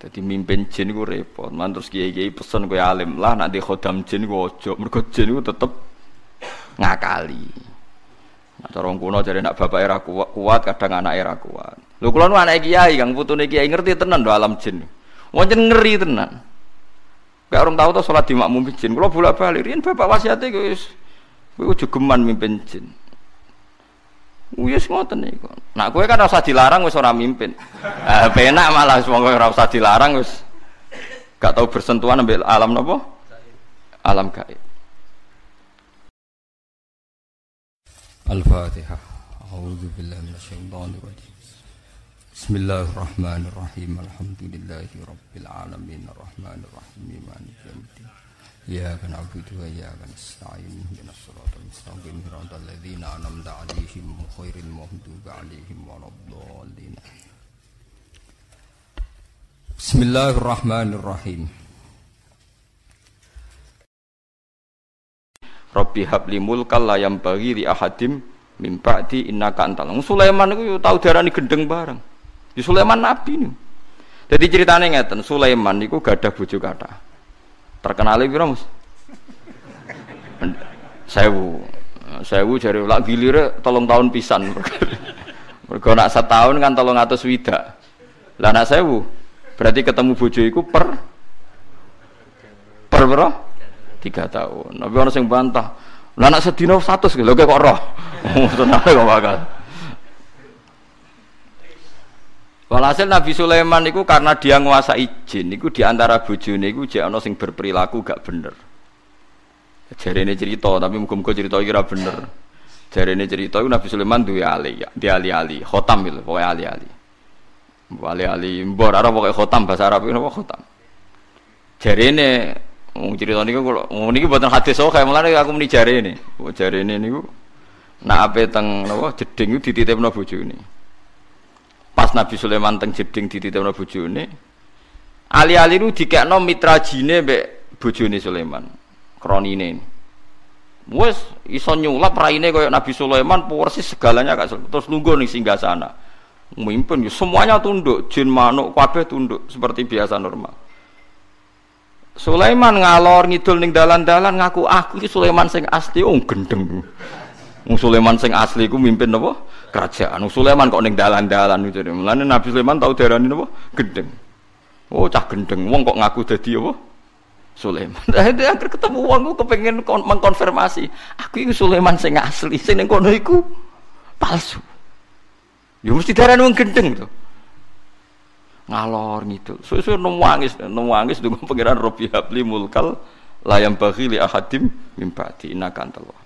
Jadi mimpin jin ku repot. Man terus kiai-kiai pesen kowe alim lah nanti khodam jin ku ojo. Mergo jin ku tetep ngakali. Nah, cara kuno jadi nak bapak era kuat, kuat kadang anak era kuat. Lho kula anak kiai kang putune kiai ngerti tenan do alam jin. Wonten ngeri tenan. Gak orang tahu tuh sholat di makmum jin. Kalau bolak balik, bapak wasiatnya guys, gue geman mimpin jin. Wis ngoten niku. Nak kowe kan rasa dilarang wis ora mimpin. Eh penak malah wong ora usah dilarang wis gak tau bersentuhan ambil alam napa? Alam gaib. Al-Fatihah. A'udzu billahi minasyaitonir rajim. Bismillahirrahmanirrahim. Alhamdulillahi alamin arrahmanir rahim maliki yaumiddin. Ya kan aku wa ya kan nasta'in Ihdinas siratal mustaqim siratal ladzina an'amta 'alaihim ghairil maghdubi 'alaihim waladdallin Bismillahirrahmanirrahim Rabbi habli mulkal la bagi di ahadim mimpa di innaka antal. Sulaiman itu tahu darah ini gendeng bareng. Di Sulaiman nabi ini Jadi ceritanya ngeten, Sulaiman itu gadah bojo kathah. Terkenal piro, Mas? Sewu. Sewu jare lak gilire tolong tahun pisan. Mergo nak setahun kan tolong atus wida. Lah nak sewu berarti ketemu bojo iku per per bro? Tiga tahun. Tapi orang sing bantah. Lah nak sedina 100 lho kok roh. Tenang kok bakal. Walhasil Nabi Sulaiman itu karena dia nguasai jin, itu di antara bojone itu jek ana sing berperilaku gak bener. Jari ini cerita, tapi muka-muka cerita kira bener. Jari ini cerita itu Nabi Sulaiman duwe ali, di ali-ali, khotam gitu, pokoknya ali-ali. Ali-ali, mbor, arah pokoknya khotam, bahasa Arab itu apa khotam. Ini, mau cerita ini kalau, mau ini buatan hadis so, kayak malah aku ini. Jari ini ini, nak apa teng, apa, jeding itu dititip no ini pas Nabi Sulaiman teng jeding dititipno bojone ali-ali nu dikekno mitra jine mbek bojone Sulaiman kronine wes iso nyulap raine kaya Nabi Sulaiman persis segalanya gak terus lungguh ning singgah sana. Memimpin semuanya tunduk jin manuk kabeh tunduk seperti biasa normal. Sulaiman ngalor ngidul ning dalan-dalan ngaku aku iki Sulaiman sing asli. Oh gendeng. Wong Sulaiman sing asli ku mimpin napa? Kerajaan. Wong Sulaiman kok ning dalan-dalan itu. Mulane Nabi Sulaiman tau darani napa? Gendeng. Oh, cah gendeng. Wong kok ngaku dadi apa? Sulaiman. Dadi akhir ketemu wong ku kepengin mengkonfirmasi, aku iki Sulaiman sing asli, sing ning kono iku palsu. Ya mesti darani wong gendeng to. Ngalor gitu. Suwe-suwe nangis, nangis dengan pangeran Rabbi Habli mulkal layam bagi li ahadim mimpati inakan telur.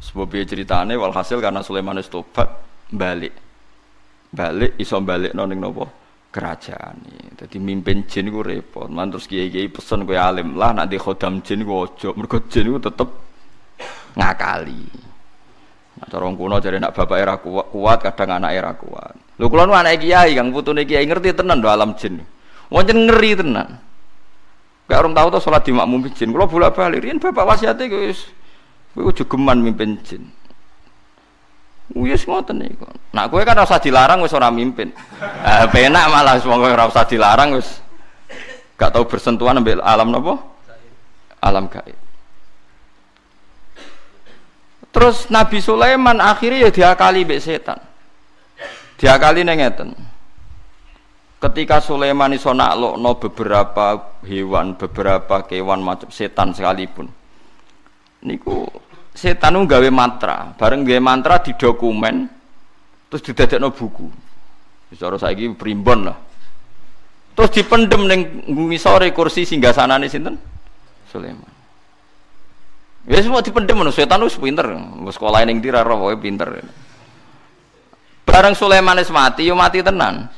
Sebab ceritane walhasil karena Sulaiman itu tobat balik. Balik iso balik noning nopo kerajaan Jadi mimpin jin ku repot. Man terus kiai-kiai pesen kowe alim lah nanti khodam jin ku ojo. Mergo jin ku tetep ngakali. Nah, cara kuno jadi nak bapak era kuat, kuat kadang anak era kuat. Lho kula anak kiai kang putune kiai ngerti tenan do alam jin. Wonten ngeri tenan. Gak orang tahu tuh sholat di makmum jin. Kalau bolak balik, ini bapak wasiatnya guys Kowe geman mimpin jin. Wis ngoten niku. Nak kowe kan ora dilarang wis ora mimpin. Eh penak malah wong ora usah dilarang wis gak tau bersentuhan ambil alam napa? Alam gaib. Terus Nabi Sulaiman akhirnya ya diakali mbek setan. Diakali ngeten. Ketika Sulaiman iso naklokno beberapa hewan, beberapa kewan macam setan sekalipun. Niku setan itu gawe mantra, bareng gawe mantra di dokumen, terus didadekno buku. Bicara saiki primbon lah. Terus dipendem ning ngisore kursi singgasanane sinten? Sulaiman. Ya semua dipendem ngono, setan wis pinter. Sekolah ning ndi ra pokoke pinter. Bareng Sulaiman wis mati, yo mati tenan.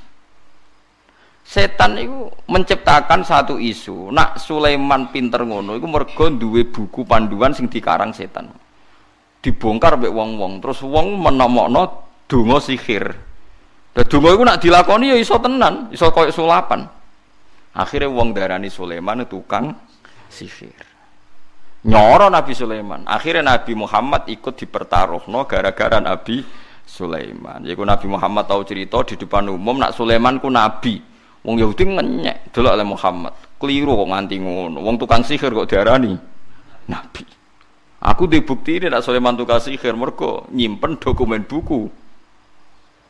Setan itu menciptakan satu isu. Nak Sulaiman pinter ngono, itu mergo duwe buku panduan sing dikarang setan dibongkar mbek wong-wong. Terus wong menomokno donga sihir. Dan donga iku nak dilakoni ya iso tenan iso koyo sulapan. Akhirnya wong darani Sulaiman tukang sihir. Nyoro Nabi Sulaiman. Akhirnya Nabi Muhammad ikut dipertaruhno gara-gara Nabi Sulaiman. Yaitu Nabi Muhammad tahu cerita di depan umum nak Sulaiman ku nabi. Wong Yahudi ngenyek delok oleh Muhammad. Keliru kok nganti ngono. Wong tukang sihir kok diarani nabi. Aku di bukti ini nak Sulaiman tukang sihir mergo nyimpen dokumen buku.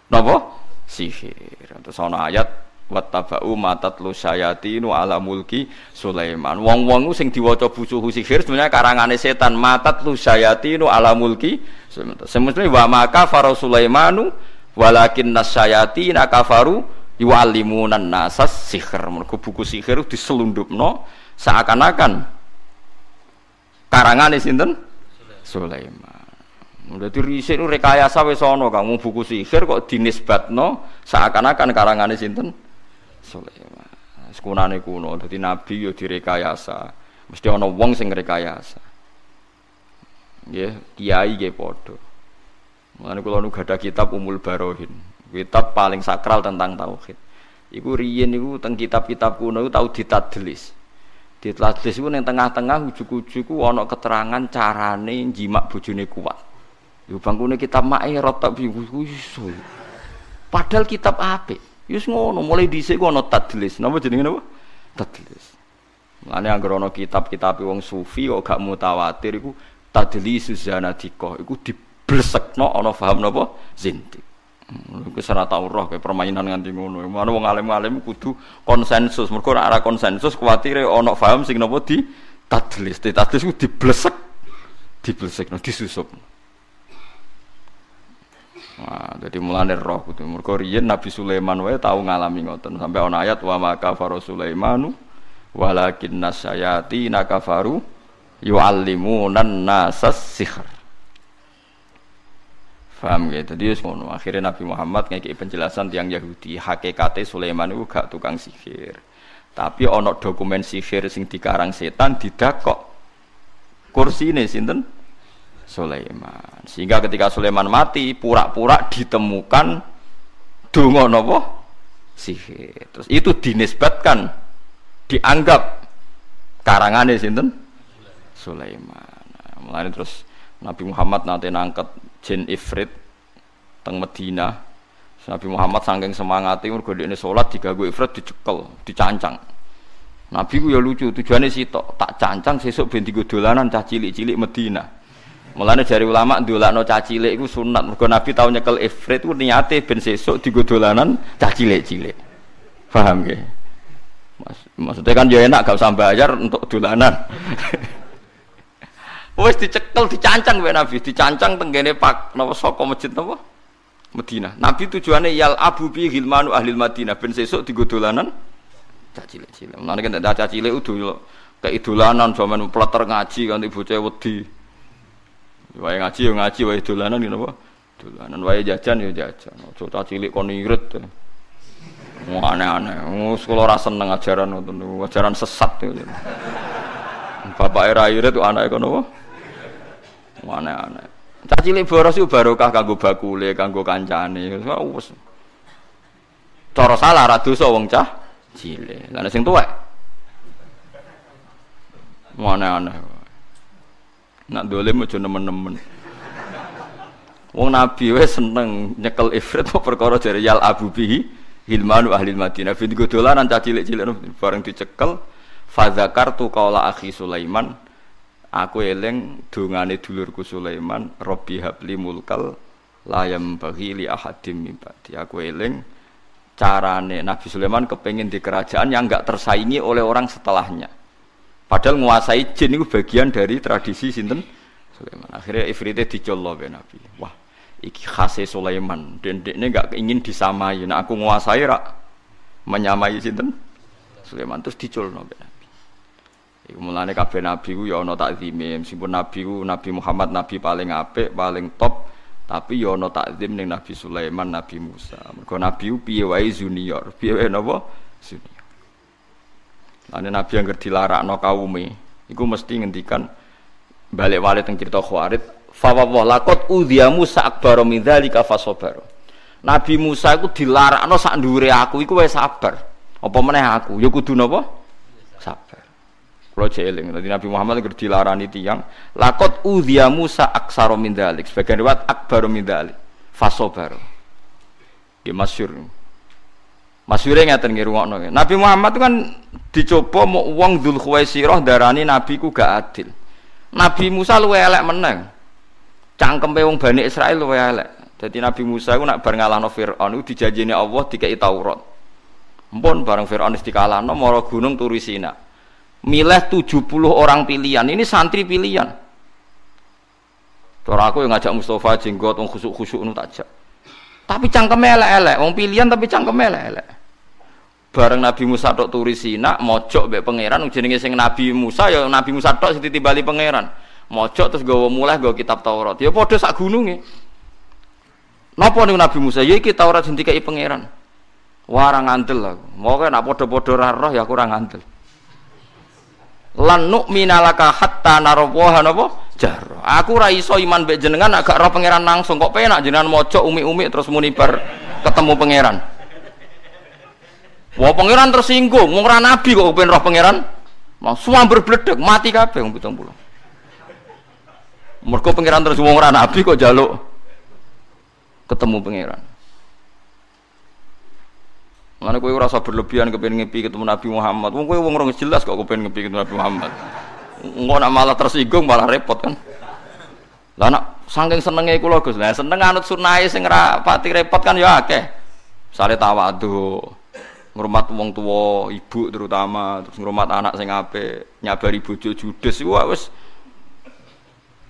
Napa? Sihir. Terus ana ayat wattaba'u matatlu syayatinu ala mulki Sulaiman. Wong-wong sing diwaca busuhu sihir sebenarnya karangane setan matatlu syayatinu ala mulki Sulaiman. Semestinya wa maka faro Sulaimanu walakin nasyayatina kafaru yu'allimunan nasas sihir. Mergo buku sihir diselundupno seakan-akan karangane sinten? Sulaiman. Dadi riset rekayasa wis ana kamu buku sihir kok dinisbatno seakan-akan karangane sinten? Sulaiman. Sekunane kuno, dadi nabi yo direkayasa. Mesti ana wong sing rekayasa. Nggih, kiai nggih padha. Mulane kula nu kitab Umul Barohin. Kitab paling sakral tentang tauhid. Iku riyen niku teng kitab-kitab kuno iku tau ditadlis. Ditadlis iku ning tengah-tengah ujug-ujug ku keterangan carane jimak bojone kuat. Yo bangkune kitab Ma'irot tak iso. Padahal kitab apik. Yus ngono, mulai dhisik ku ana tadlis. Napa jenenge napa? Tadlis. Mulane anggere ana kitab-kitab wong sufi kok gak mutawatir iku tadlis zanadika iku diblesekno ana paham napa? Zintik. Iku ora tau roh kayak permainan nganti ngono. Mana wong alim-alim kudu konsensus. Mergo nek ora konsensus kuwatire ana paham sing napa di tadlis. Di tadlis ku diblesek. Diblesekno, disusup. Nah, jadi mulane roh kudu mergo riyen Nabi Sulaiman wae tau ngalami ngoten sampai ana ayat wa maka faru Sulaimanu walakin nasyayati nakafaru yuallimunan nasas sihr. Faham gitu. Jadi ngono. Akhirnya Nabi Muhammad ngeki penjelasan tiang Yahudi hakikate Sulaiman itu gak tukang sihir. Tapi ono dokumen sihir sing dikarang setan didakok. Kursi ini sinten? Sulaiman. Sehingga ketika Sulaiman mati, pura-pura ditemukan donga napa? Sihir. Terus itu dinisbatkan dianggap karangane sinten? Sulaiman. Nah, mulai terus Nabi Muhammad nanti nangket jin ifrit teng Medina. Nabi Muhammad saking semangati mergo ini salat digawe ifrit dicekel, dicancang. Nabi ku ya lucu, tujuannya sih tak cancang sesuk ben digo dolanan cah cilik-cilik Medina. Mulane dari ulama ndolakno cah cilik iku sunat. Mergo Nabi tau nyekel ifrit ku niate ben sesuk digo dolanan cah cilik-cilik. Paham nggih? Mas, maksudnya kan ya enak gak usah bayar untuk dolanan. Wes dicekel dicancang wae Nabi, dicancang tenggene Pak napa saka masjid napa? Medina. Nabi tujuannya yal abu bi hilmanu ahli Madinah ben sesuk digo dolanan cah cilik-cilik. Mulane kan cah cilik udah kayak idolanan zaman pleter ngaji kan bocah wedi. Wae ngaji yo ngaji, wae dolanan ngene apa? Dolanan wae jajan yo jajan. Aja cah cilik kon irit. Wah aneh-aneh. Wong sekolah ora seneng ajaran ngoten ajaran sesat. Bapak era irit anake kono apa? Aneh-aneh. Cah cilik boros iku barokah kanggo bakule, kanggo kancane. Wes. Cara salah ra dosa wong cah cilik. Lah sing tuwek. Aneh-aneh. Nak dolim aja nemen-nemen. Wong Nabi wes seneng nyekel ifrit mau perkara dari yal abu bihi hilmanu ahli Madinah. Digo dolanan cah cilik-cilik bareng dicekel fadzakartu qaula akhi Sulaiman aku eling dongane dulurku Sulaiman Robbi habli mulkal layam bagi li ahadim mibati aku eling carane Nabi Sulaiman kepengen di kerajaan yang enggak tersaingi oleh orang setelahnya Padahal menguasai jin itu bagian dari tradisi sinten Sulaiman. Akhirnya ifritnya dicollo be Nabi. Wah, iki khase Sulaiman. Dan ini enggak ingin disamai. Nah aku menguasai rak menyamai sinten Sulaiman terus dicolno be Nabi. Iku mulane kabeh nabi ku ya ana takzime. Meskipun nabi ku Nabi Muhammad nabi paling apik, paling top, tapi ya ana takzim ning Nabi Sulaiman, Nabi Musa. Mergo nabi ku piye wae junior. Piye wae napa? Junior. Ane Nabi yang dilarakno kaume, iku mesti ngendikan balik wale teng cerita Khawarid, fa wa laqad udhiya Musa akbar min dzalika fasabar. Nabi Musa iku dilarakno sak ndure aku iku wis sabar. Apa meneh aku? Ya kudu napa? Sabar. Kula jeeling, dadi Nabi Muhammad ngerti dilarani tiyang, laqad udhiya Musa aksara min dzalik. Sebagian riwayat dzalik. Fasabar. Ya masyhur. Masyure ngeten nggih rungokno. Nabi Muhammad itu kan dicoba mau wong Dzul Khuwaisirah darani nabi ku gak adil. Nabi Musa luwe elek meneng. Cangkeme wong Bani Israel luwe elek. Jadi Nabi Musa itu nak bar ngalahno Firaun itu dijanjini Allah dikai Taurat. Mpun bareng Firaun dikalahno mara gunung turu Sina. Milih 70 orang pilihan. Ini santri pilihan. Cara aku yang ngajak Mustafa jenggot wong khusuk-khusuk nu tak Tapi cangkeme elek-elek, wong pilihan tapi cangkeme elek-elek. Bareng Nabi Musa tok turi Sina mojok mbek pangeran. Jenenge sing Nabi Musa ya Nabi Musa tok sing ditimbali pangeran. Mojok terus gawa mulai gawa kitab Taurat. Ya padha sak gununge. Napa niku Nabi Musa? Ya iki Taurat sing dikai pangeran. Wah ora ngandel aku. Mau nak padha-padha ra roh ya aku ora ngandel lan nu'minalaka hatta narawaha napa jar aku ra iso iman mbek jenengan agak roh pangeran langsung kok penak jenengan mojok umi-umi terus muni bar ketemu pangeran Wah pangeran tersinggung, mau nabi kok pengen roh pangeran. Mau semua berbledek, mati kabeh wong 70. Mergo pangeran terus wong ora nabi kok jaluk ketemu pangeran. Mana kowe rasa berlebihan kepengen ngepi ketemu Nabi Muhammad. Wong kowe wong ora jelas kok kepengen ngepi ketemu Nabi Muhammad. Engko nak malah tersinggung malah repot kan. Lah nak saking senenge kula Gus. Lah seneng anut sunahe sing ra pati repot kan ya akeh. Sale tawadhu ngurmat wong tua ibu terutama terus ngurmat anak sing apik nyabari bojo judes iku wis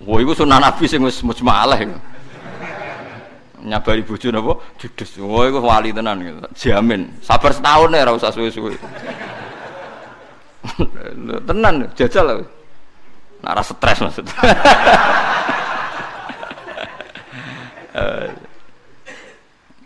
Wah, iku sunah Nabi sing wis mujmalah iku. Nyabari bojo napa? Judes. Wah, iku wali tenan gitu. Jamin. Sabar setahun ya ora usah suwe-suwe. tenan jajal lah. Nara stres maksudnya.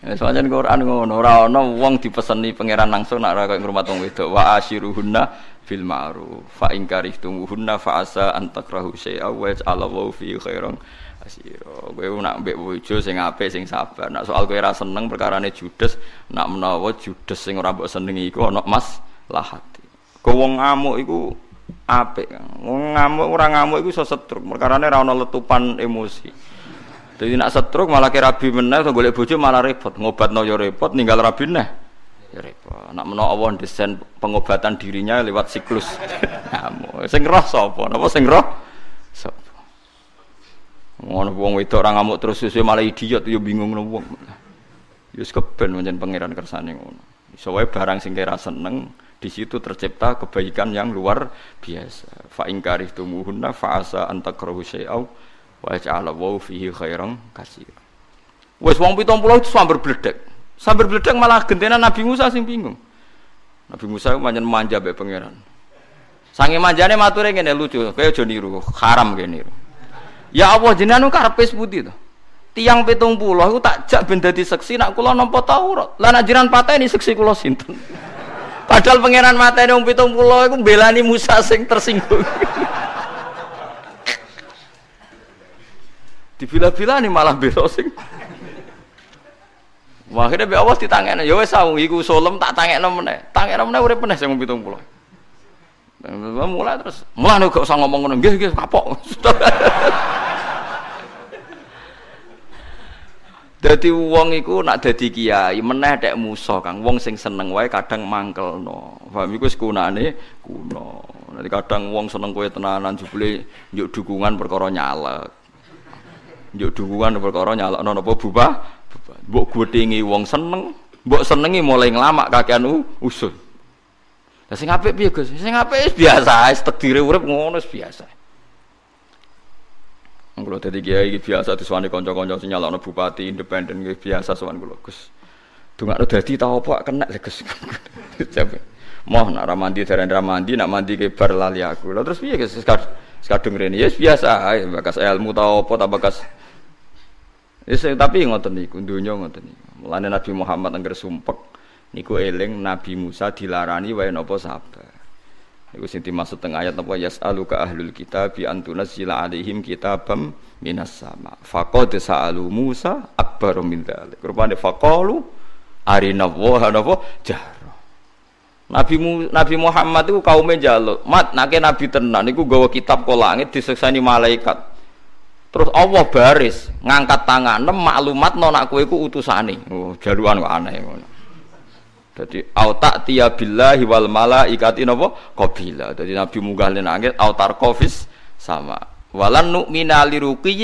Ya soalnya Quran ngono, ora ana wong dipeseni pangeran langsung nak ora koyo ngrumat wong wedok. Wa asyiruhunna fil ma'ruf. Fa in karihtumuhunna fa asa an takrahu syai'a wa yaj'alallahu fi khairan asira. Kowe nak mbek bojo sing apik sing sabar. Nak soal kowe ora seneng perkarane judes, nak menawa judes sing ora mbok senengi iku ana mas lahati. Kowe wong ngamuk iku apik. Wong ngamuk ora ngamuk iku iso setruk. Perkarane ora ana letupan emosi. Jadi nak setruk malah kira rabi meneh, golek bojo malah repot. Ngobatno ya repot, ninggal rabi neh. Ya repot. Nak menawa Allah desain pengobatan dirinya lewat siklus. sing roh sapa? Napa sing roh? Sapa? Ngono wong wedok ora ngamuk terus susu malah idiot ya bingung ngono wong. Ya keben pancen pangeran kersane ngono. Iso barang sing kira seneng di situ tercipta kebaikan yang luar biasa. Fa in karihtumuhunna fa asa an takrahu wa ja'ala wa fihi khairan katsira wis wong 70 itu sambar bledek sambar bledek malah gentenan Nabi Musa sing bingung Nabi Musa pancen manja mbek pangeran sange manjane mature ngene lucu kowe aja niru haram kene niru ya Allah jenengan karepe seputi to tiang pitung puluh itu tak jak ben dadi seksi nak kula nampa Taurat lah nak jiran pateni seksi kula sinten padahal pangeran mateni wong pitung puluh iku belani Musa sing tersinggung Dibila-bila nih malah bela sing. Wah, akhirnya be awas ditangekno, ya wis sawu iku solem tak tangekno meneh. Tangekno meneh urip meneh sing 70. Mulai terus, mulai nih gak usah ngomong ngono, nggih nggih kapok. Dadi wong iku nak dadi kiai meneh tek musa Kang. Wong sing seneng wae kadang mangkelno. Paham iku wis kunane kuno. Nanti kadang wong seneng kowe tenanan jebule njuk dukungan perkara nyalek. Njuk dukungan perkara nyalakno napa bubah. Mbok gothingi wong seneng, mbok senengi mulai nglamak kakean usul. Lah sing apik piye Gus? Sing apik biasa, wis takdire urip ngono biasa. Kalau tadi kiai biasa diswani konco-konco sing nyalakno bupati independen biasa sowan kula Gus. Dungakno dadi ta apa kena Gus. Moh nak ramandi dereng ramandi nak mandi ke bar lali aku. Lah terus piye Gus? Sekadung rene ya biasa ae bakas ilmu ta apa ta bakas Yes, tapi ngoten niku donya ngoten niku. Mulane Nabi Muhammad angger sumpek niku eling Nabi Musa dilarani wae napa sabar. Niku sing dimaksud teng ayat napa yas'aluka ahlul kitab bi antunazzila alaihim kitabam minas sama. Faqad sa'alu Musa akbar min dzalik. Rupane faqalu arina wa napa jahra. Nabi Mu, Nabi Muhammad itu kaumnya jaluk, mat nake Nabi tenan niku gawa kitab kok langit diseksani malaikat. Terus Allah baris ngangkat tangan maklumat nona kue ku utusane. Oh, jaruan kok aneh. Jadi autak tiya billahi wal malaikati napa qabila. Jadi Nabi munggah ning langit autar kofis sama. Walan nu'mina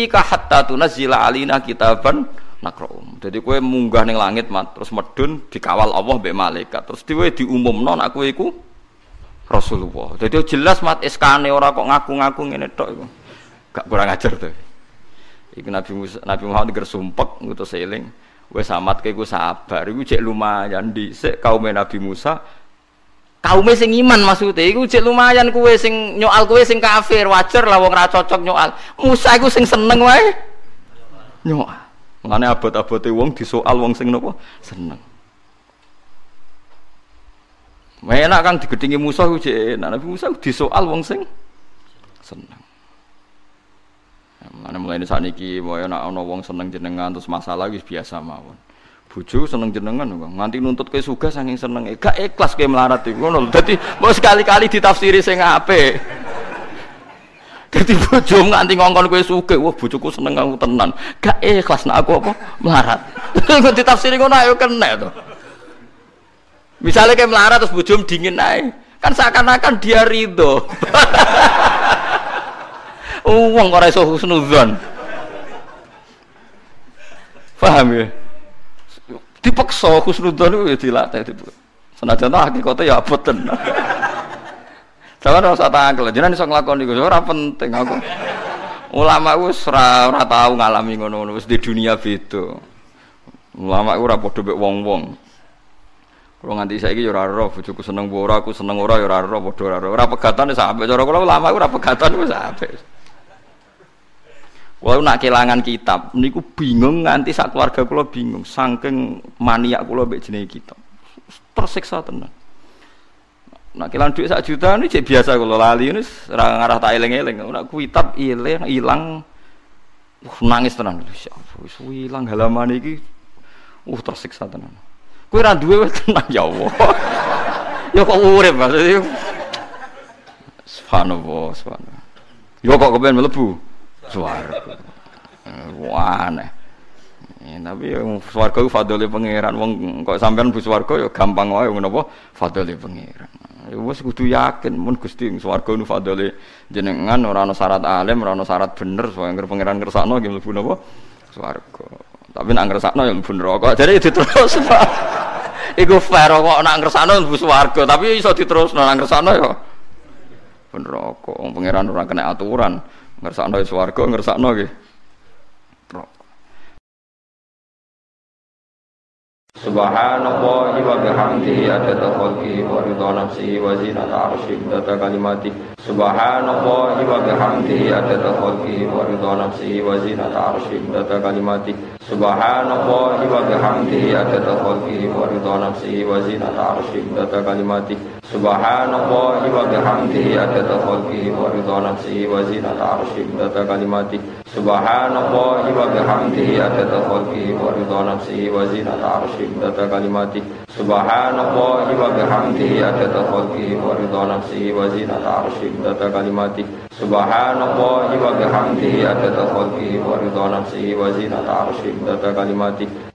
ka hatta tunazzila alina kitaban nakraum. Jadi kowe munggah ning langit mat terus medun dikawal Allah mbek malaikat. Terus dhewe diumumno nek kowe iku Rasulullah. Jadi jelas mat eskane ora kok ngaku-ngaku ngene tok iku. Gak kurang ajar tuh. Iku Nabi Musa, Nabi Muhammad sumpek ngutus eling Wes amat kayak gue sabar, gue cek lumayan di se kaum Nabi Musa. Kaum sing iman maksudnya, gue cek lumayan kue sing nyoal kue sing kafir wajar lah wong cocok nyoal. Musa gue sing seneng wae nyoal. Mengenai abot-abote wong disoal wong sing nopo seneng. Enak kan digedingi Musa cek enak, Nabi Musa disoal wong sing seneng. Mana mulai saat ini, mau nak ono wong seneng jenengan terus masalah wis biasa mawon. Buju seneng jenengan bang, nganti nuntut ke suga saking seneng, gak ikhlas ke melarat itu, ngono. Jadi mau sekali-kali ditafsiri saya ngape. Jadi buju nganti ngongkon kue suga, wah bujuku seneng kamu tenan, gak ikhlas nak aku apa melarat. Nggak ditafsiri ngono ayo kena tuh. Misalnya kayak melarat terus buju dingin naik, kan seakan-akan dia ridho. Uang kok ora iso husnudzon. Paham ya? Dipaksa husnudzon itu ya dilatih itu. Senajan tak hakikate ya abot tenan. Jangan rasa tangkel, jenengan iso nglakoni iku ora penting aku. Ulama wis ora ora tau ngalami ngono-ngono di dunia beda. Ulama ora padha wong-wong. Kalau nganti saiki ya ora ora bojoku seneng ora aku seneng ora ya ora ora padha ora ora. Ora pegatan sampe cara kula ulama ora pegatan wis sampe. Kalau nak kelangan kitab, niku bingung nganti sak keluarga kula bingung, saking maniak kula mbek jenenge kitab. Tersiksa tenan. Nak kelangan duit sak juta ini cek biasa kula lali ini ora ngarah tak eling-eling. Nak kitab ilang ilang uh, nangis tenan. Ya wis ilang halaman iki uh tersiksa tenan. Ora duwe wis tenang ya Allah. ya kok urip maksudnya. Subhanallah, subhanallah. Ya kok kepen mlebu swarga. Wah aneh. Ya, tapi yang swarga itu fadli pangeran. Wong kok sampean bu swarga ya gampang wae ngono apa fadli pangeran. Ya wis kudu yakin mun Gusti swarga nu fadli jenengan ora ana syarat alim, ora ana syarat bener soalnya pangeran ngersakno nggih mlebu napa swarga. Tapi nak ngersakno ya mlebu neraka. Jadi diterus. Iku fair kok nak ngersakno mlebu swarga, tapi iso diterusno nak ngersakno ya neraka. Wong pangeran ora kena aturan ngersakno swarga ngersakno nggih. Subhanallah wa bihamdihi adada khalqihi wa ridha nafsihi wa zinata arsyihi adada kalimati. Subhanallah wa bihamdihi adada khalqihi wa ridha nafsihi wa zinata arsyihi adada kalimati Subhanallah wa bihamdihi adada khalqihi wa ridha nafsihi wa zinata arsyihi adada kalimati. Subhanallah wa bihamdihi adada khalqihi wa ridha nafsihi wa zinata arsyihi adada kalimati. Subhanallah wa bihamdihi adada khalqihi wa ridha nafsihi wa zinata arsyihi adada kalimati Subhanallah wa bihamdihi adada khalqihi wa ridha nafsihi wa zinata arsyihi adada kalimati Subhanallah wa bihamdihi adada khalqihi wa ridha nafsihi wa zinata arsyihi adada kalimati